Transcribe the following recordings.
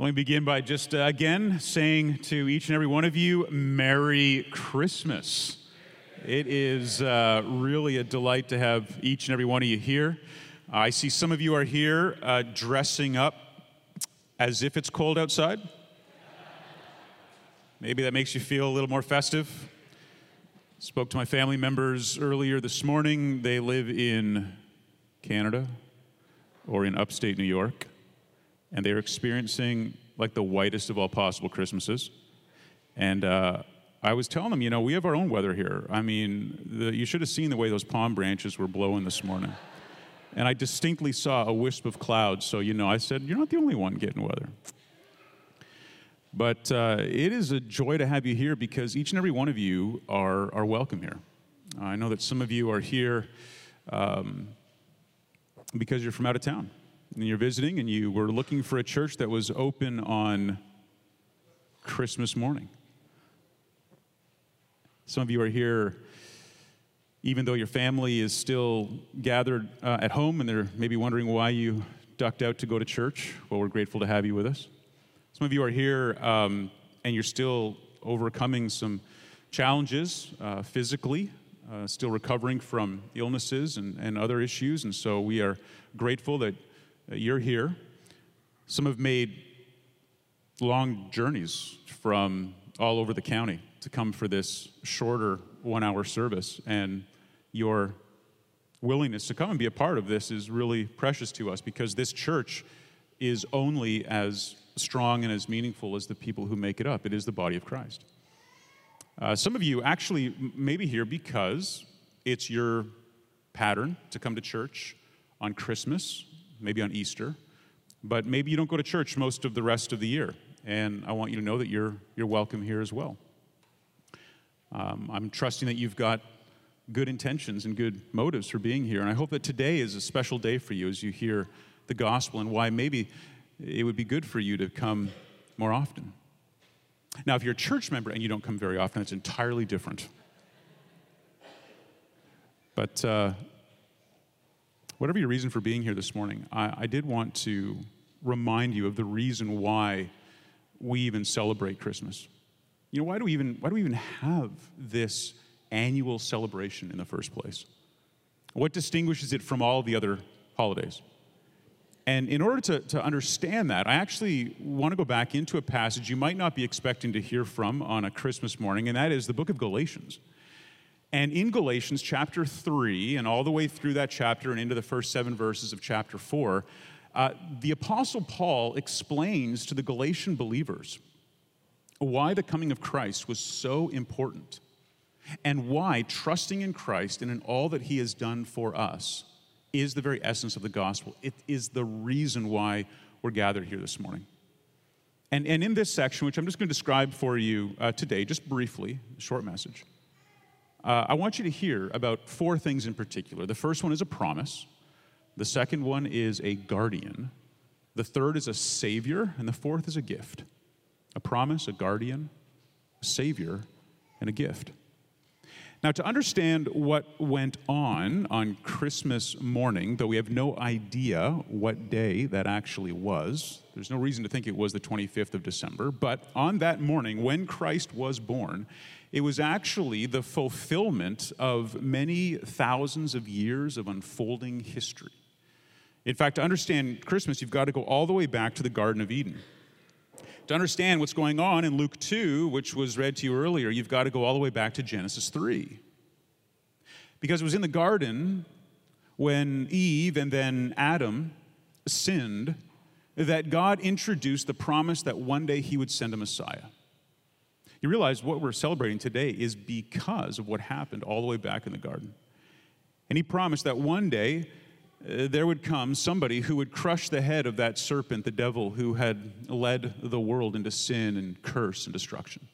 Let me begin by just uh, again saying to each and every one of you, Merry Christmas. It is uh, really a delight to have each and every one of you here. I see some of you are here uh, dressing up as if it's cold outside. Maybe that makes you feel a little more festive. Spoke to my family members earlier this morning. They live in Canada or in upstate New York and they're experiencing like the whitest of all possible Christmases. And uh, I was telling them, you know, we have our own weather here. I mean, the, you should have seen the way those palm branches were blowing this morning. And I distinctly saw a wisp of clouds. So, you know, I said, You're not the only one getting weather. But uh, it is a joy to have you here because each and every one of you are, are welcome here. I know that some of you are here um, because you're from out of town and you're visiting and you were looking for a church that was open on Christmas morning. Some of you are here even though your family is still gathered uh, at home and they're maybe wondering why you ducked out to go to church. Well, we're grateful to have you with us. Some of you are here um, and you're still overcoming some challenges uh, physically, uh, still recovering from illnesses and, and other issues. And so we are grateful that you're here. Some have made long journeys from all over the county to come for this shorter one hour service. And your willingness to come and be a part of this is really precious to us because this church is only as strong and as meaningful as the people who make it up. It is the body of Christ. Uh, some of you actually may be here because it's your pattern to come to church on Christmas maybe on Easter, but maybe you don't go to church most of the rest of the year. And I want you to know that you're, you're welcome here as well. Um, I'm trusting that you've got good intentions and good motives for being here. And I hope that today is a special day for you as you hear the gospel and why maybe it would be good for you to come more often. Now, if you're a church member and you don't come very often, it's entirely different. But uh, whatever your reason for being here this morning, I, I did want to remind you of the reason why we even celebrate Christmas. You know, why do we even, why do we even have this annual celebration in the first place? What distinguishes it from all the other holidays? And in order to, to understand that, I actually want to go back into a passage you might not be expecting to hear from on a Christmas morning, and that is the book of Galatians. And in Galatians chapter 3, and all the way through that chapter and into the first seven verses of chapter 4, uh, the Apostle Paul explains to the Galatian believers why the coming of Christ was so important and why trusting in Christ and in all that he has done for us is the very essence of the gospel. It is the reason why we're gathered here this morning. And, and in this section, which I'm just going to describe for you uh, today, just briefly, a short message, uh, I want you to hear about four things in particular. The first one is a promise, the second one is a guardian, the third is a savior, and the fourth is a gift. A promise, a guardian, a savior, and a gift. Now, to understand what went on on Christmas morning, though we have no idea what day that actually was, there's no reason to think it was the 25th of December, but on that morning, when Christ was born, it was actually the fulfillment of many thousands of years of unfolding history. In fact, to understand Christmas, you've got to go all the way back to the Garden of Eden. To understand what's going on in Luke 2, which was read to you earlier, you've got to go all the way back to Genesis 3. Because it was in the garden when Eve and then Adam sinned that God introduced the promise that one day he would send a Messiah. You realize what we're celebrating today is because of what happened all the way back in the garden. And he promised that one day uh, there would come somebody who would crush the head of that serpent, the devil, who had led the world into sin and curse and destruction.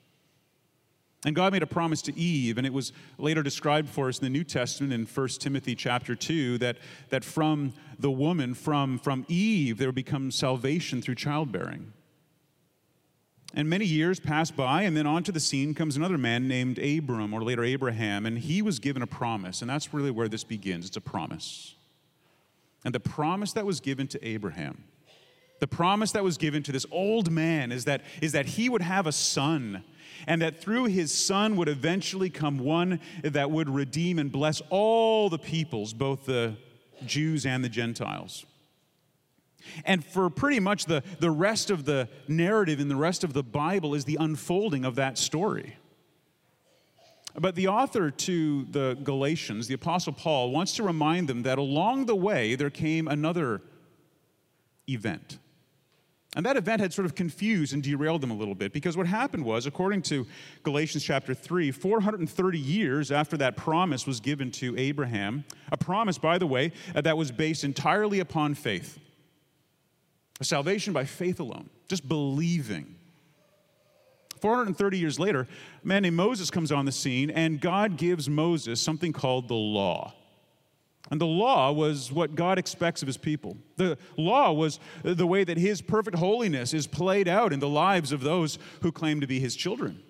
And God made a promise to Eve, and it was later described for us in the New Testament in 1 Timothy chapter 2 that, that from the woman, from, from Eve, there would become salvation through childbearing. And many years pass by, and then onto the scene comes another man named Abram, or later Abraham, and he was given a promise. And that's really where this begins it's a promise. And the promise that was given to Abraham The promise that was given to this old man is that, is that he would have a son, and that through his son would eventually come one that would redeem and bless all the peoples, both the Jews and the Gentiles. And for pretty much the, the rest of the narrative in the rest of the Bible is the unfolding of that story. But the author to the Galatians, the Apostle Paul, wants to remind them that along the way there came another event. And that event had sort of confused and derailed them a little bit because what happened was, according to Galatians chapter 3, 430 years after that promise was given to Abraham, a promise, by the way, that was based entirely upon faith. Salvation by faith alone, just believing. 430 years later, a man named Moses comes on the scene, and God gives Moses something called the law. And the law was what God expects of his people. The law was the way that his perfect holiness is played out in the lives of those who claim to be his children.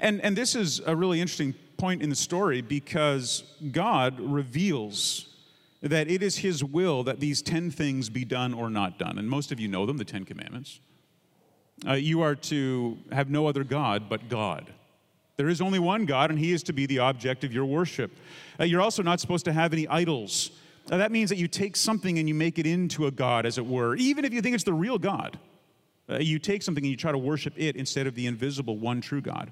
And, and this is a really interesting point in the story because God reveals that it is his will that these 10 things be done or not done. And most of you know them, the 10 commandments. Uh, you are to have no other God but God. There is only one God, and He is to be the object of your worship. Uh, you're also not supposed to have any idols. Uh, that means that you take something and you make it into a God, as it were, even if you think it's the real God. Uh, you take something and you try to worship it instead of the invisible, one true God.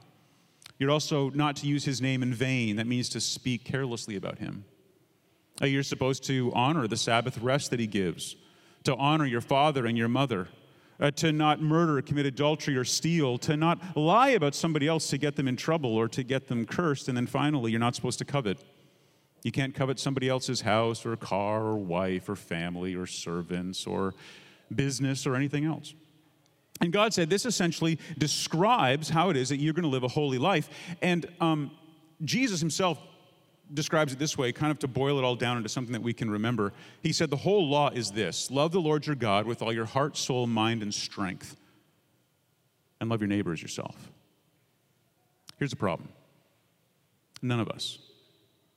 You're also not to use His name in vain. That means to speak carelessly about Him. You're supposed to honor the Sabbath rest that He gives, to honor your father and your mother uh, to not murder, commit adultery, or steal, to not lie about somebody else to get them in trouble or to get them cursed. And then finally, you're not supposed to covet. You can't covet somebody else's house or car or wife or family or servants or business or anything else. And God said this essentially describes how it is that you're going to live a holy life. And um, Jesus himself describes it this way, kind of to boil it all down into something that we can remember. He said, The whole law is this love the Lord your God with all your heart, soul, mind, and strength, and love your neighbor as yourself. Here's the problem none of us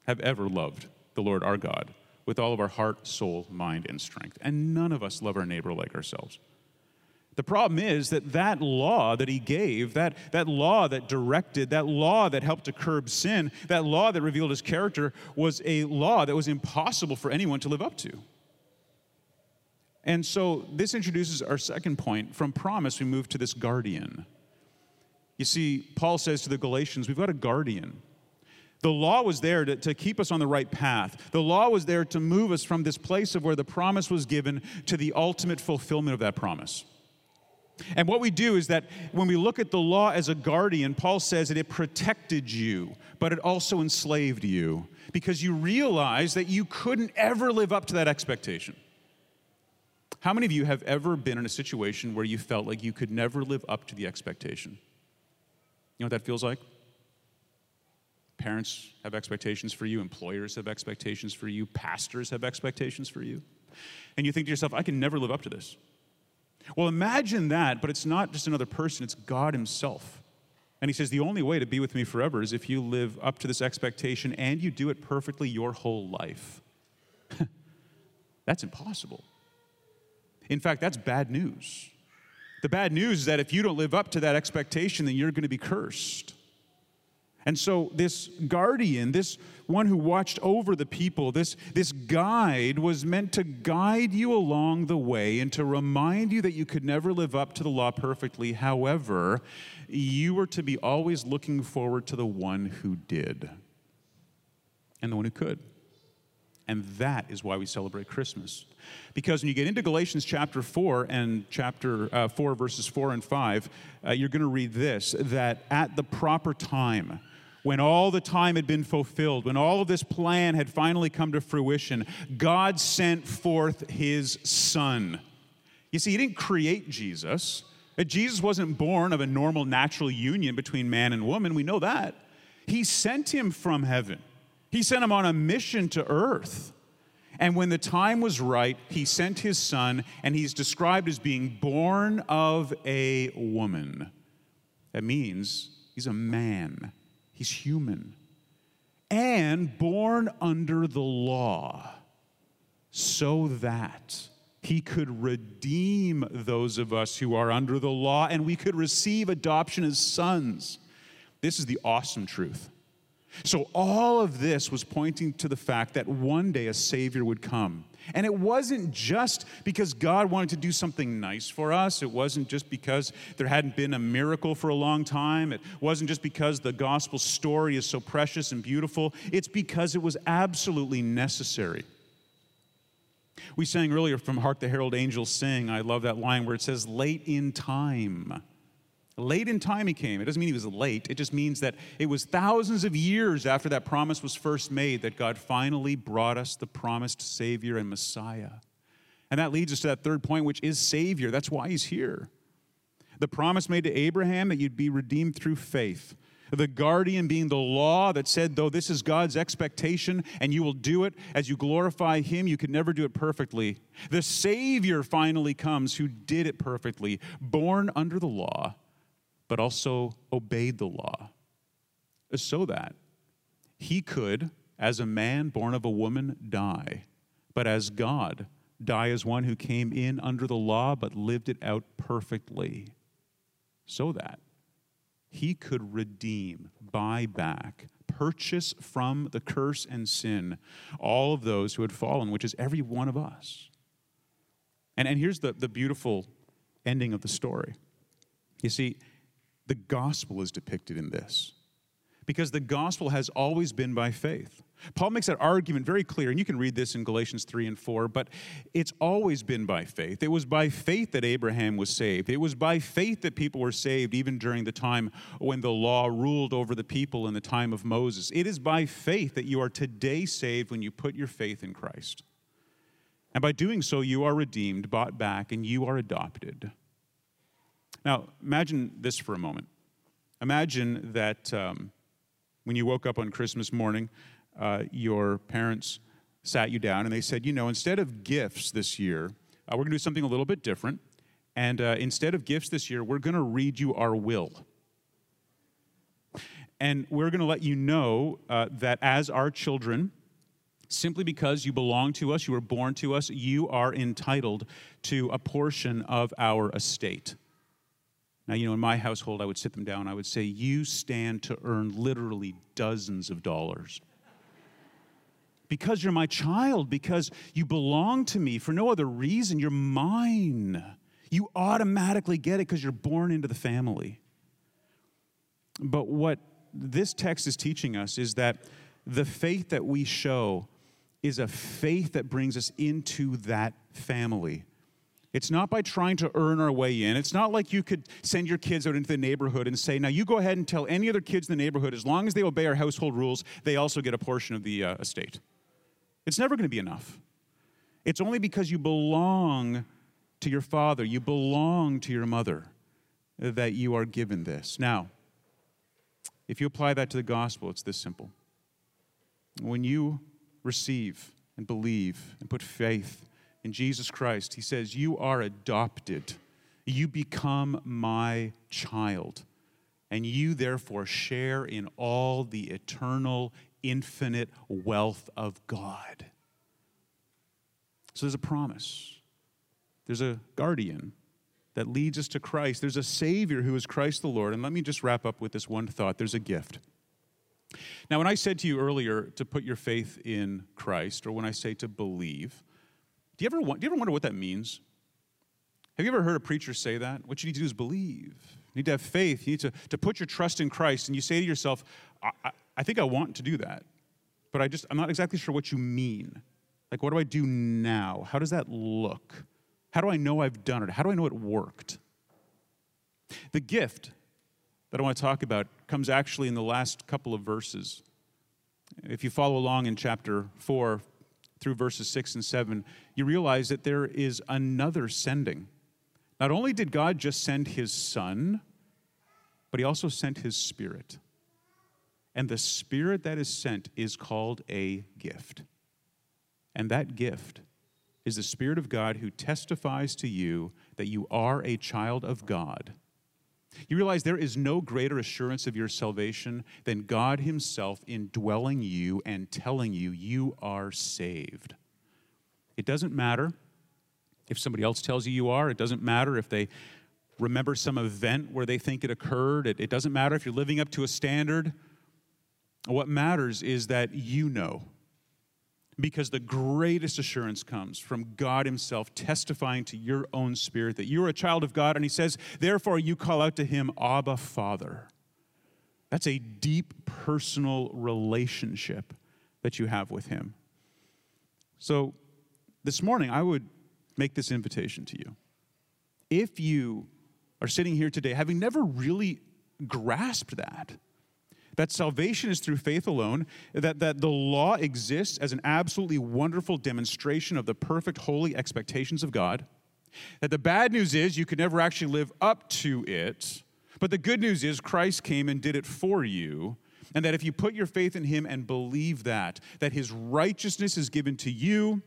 have ever loved the Lord our God with all of our heart, soul, mind, and strength. And none of us love our neighbor like ourselves. The problem is that that law that he gave, that, that law that directed, that law that helped to curb sin, that law that revealed his character was a law that was impossible for anyone to live up to. And so this introduces our second point. From promise, we move to this guardian. You see, Paul says to the Galatians, we've got a guardian. The law was there to, to keep us on the right path. The law was there to move us from this place of where the promise was given to the ultimate fulfillment of that promise. And what we do is that when we look at the law as a guardian, Paul says that it protected you, but it also enslaved you because you realized that you couldn't ever live up to that expectation. How many of you have ever been in a situation where you felt like you could never live up to the expectation? You know what that feels like? Parents have expectations for you, employers have expectations for you, pastors have expectations for you. And you think to yourself, I can never live up to this. Well, imagine that, but it's not just another person, it's God Himself. And He says, The only way to be with me forever is if you live up to this expectation and you do it perfectly your whole life. that's impossible. In fact, that's bad news. The bad news is that if you don't live up to that expectation, then you're going to be cursed. And so, this guardian, this one who watched over the people, this, this guide was meant to guide you along the way and to remind you that you could never live up to the law perfectly. However, you were to be always looking forward to the one who did and the one who could. And that is why we celebrate Christmas. Because when you get into Galatians chapter 4 and chapter uh, 4, verses 4 and 5, uh, you're going to read this that at the proper time, when all the time had been fulfilled, when all of this plan had finally come to fruition, God sent forth his son. You see, he didn't create Jesus. Uh, Jesus wasn't born of a normal natural union between man and woman. We know that. He sent him from heaven, he sent him on a mission to earth. And when the time was right, he sent his son, and he's described as being born of a woman. That means he's a man. He's human and born under the law so that He could redeem those of us who are under the law, and we could receive adoption as sons. This is the awesome truth. So, all of this was pointing to the fact that one day a Savior would come. And it wasn't just because God wanted to do something nice for us. It wasn't just because there hadn't been a miracle for a long time. It wasn't just because the gospel story is so precious and beautiful. It's because it was absolutely necessary. We sang earlier from Hark the Herald Angels Sing. I love that line where it says, late in time. Late in time he came. It doesn't mean he was late. It just means that it was thousands of years after that promise was first made that God finally brought us the promised Savior and Messiah. And that leads us to that third point, which is Savior. That's why he's here. The promise made to Abraham that you'd be redeemed through faith. The guardian being the law that said, though this is God's expectation and you will do it as you glorify Him, you could never do it perfectly. The Savior finally comes who did it perfectly, born under the law but also obeyed the law, so that he could, as a man born of a woman, die, but as God, die as one who came in under the law but lived it out perfectly, so that he could redeem, buy back, purchase from the curse and sin all of those who had fallen, which is every one of us. And, and here's the, the beautiful ending of the story. You see, the gospel is depicted in this because the gospel has always been by faith. Paul makes that argument very clear, and you can read this in Galatians 3 and 4, but it's always been by faith. It was by faith that Abraham was saved. It was by faith that people were saved, even during the time when the law ruled over the people in the time of Moses. It is by faith that you are today saved when you put your faith in Christ. And by doing so, you are redeemed, bought back, and you are adopted. Now, imagine this for a moment. Imagine that um, when you woke up on Christmas morning, uh, your parents sat you down and they said, you know, instead of gifts this year, uh, we're going to do something a little bit different. And uh, instead of gifts this year, we're going to read you our will. And we're going to let you know uh, that as our children, simply because you belong to us, you were born to us, you are entitled to a portion of our estate. Now, you know, in my household, I would sit them down. I would say, You stand to earn literally dozens of dollars. Because you're my child, because you belong to me for no other reason. You're mine. You automatically get it because you're born into the family. But what this text is teaching us is that the faith that we show is a faith that brings us into that family it's not by trying to earn our way in. It's not like you could send your kids out into the neighborhood and say, now you go ahead and tell any other kids in the neighborhood, as long as they obey our household rules, they also get a portion of the uh, estate. It's never going to be enough. It's only because you belong to your father, you belong to your mother, that you are given this. Now, if you apply that to the gospel, it's this simple. When you receive and believe and put faith in Jesus Christ, he says, You are adopted. You become my child. And you therefore share in all the eternal, infinite wealth of God. So there's a promise, there's a guardian that leads us to Christ, there's a Savior who is Christ the Lord. And let me just wrap up with this one thought there's a gift. Now, when I said to you earlier to put your faith in Christ, or when I say to believe, do you, ever, do you ever wonder what that means? Have you ever heard a preacher say that? What you need to do is believe. You need to have faith. You need to, to put your trust in Christ. And you say to yourself, I, I, I think I want to do that, but I just, I'm not exactly sure what you mean. Like, what do I do now? How does that look? How do I know I've done it? How do I know it worked? The gift that I want to talk about comes actually in the last couple of verses. If you follow along in chapter 4, through verses 6 and 7, you realize that there is another sending. Not only did God just send his son, but he also sent his spirit. And the spirit that is sent is called a gift. And that gift is the Spirit of God who testifies to you that you are a child of God you realize there is no greater assurance of your salvation than God Himself indwelling you and telling you you are saved. It doesn't matter if somebody else tells you you are. It doesn't matter if they remember some event where they think it occurred. It, it doesn't matter if you're living up to a standard. What matters is that you know. Because the greatest assurance comes from God Himself testifying to your own spirit that you are a child of God. And He says, therefore, you call out to Him, Abba, Father. That's a deep personal relationship that you have with Him. So this morning, I would make this invitation to you. If you are sitting here today having never really grasped that, that salvation is through faith alone, that, that the law exists as an absolutely wonderful demonstration of the perfect, holy expectations of God, that the bad news is you could never actually live up to it, but the good news is Christ came and did it for you. And that if you put your faith in him and believe that, that his righteousness is given to you,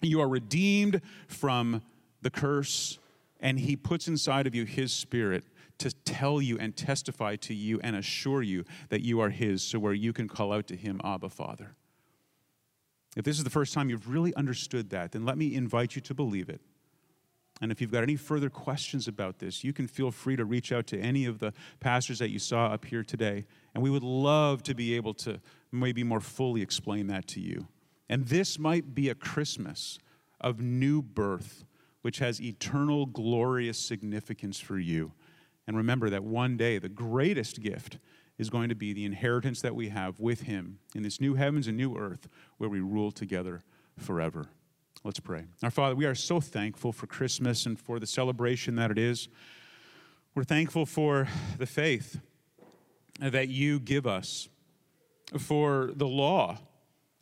you are redeemed from the curse, and He puts inside of you His Spirit to tell you and testify to you and assure you that you are His, so where you can call out to Him, Abba, Father. If this is the first time you've really understood that, then let me invite you to believe it. And if you've got any further questions about this, you can feel free to reach out to any of the pastors that you saw up here today. And we would love to be able to maybe more fully explain that to you. And this might be a Christmas of new birth, which has eternal, glorious significance for you. And remember that one day, the greatest gift is going to be the inheritance that we have with Him in this new heavens and new earth where we rule together forever. Let's pray. Our Father, we are so thankful for Christmas and for the celebration that it is. We're thankful for the faith that you give us, for the law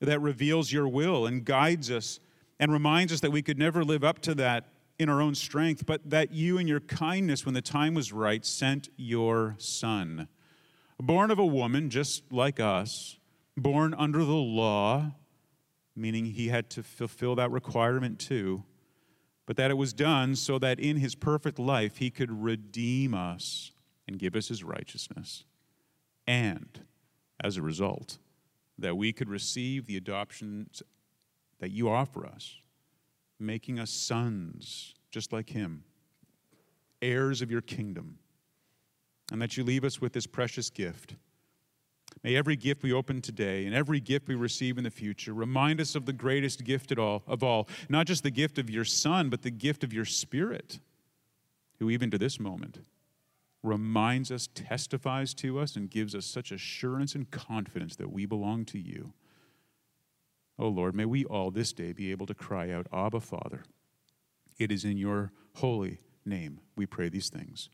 that reveals your will and guides us and reminds us that we could never live up to that in our own strength, but that you, in your kindness, when the time was right, sent your Son. Born of a woman just like us, born under the law, meaning he had to fulfill that requirement too, but that it was done so that in his perfect life he could redeem us and give us his righteousness. And as a result, that we could receive the adoptions that you offer us, making us sons just like Him, heirs of your kingdom, and that you leave us with this precious gift. May every gift we open today and every gift we receive in the future remind us of the greatest gift all, of all, not just the gift of your Son, but the gift of your Spirit, who even to this moment reminds us, testifies to us, and gives us such assurance and confidence that we belong to you. Oh Lord, may we all this day be able to cry out, Abba, Father. It is in your holy name we pray these things.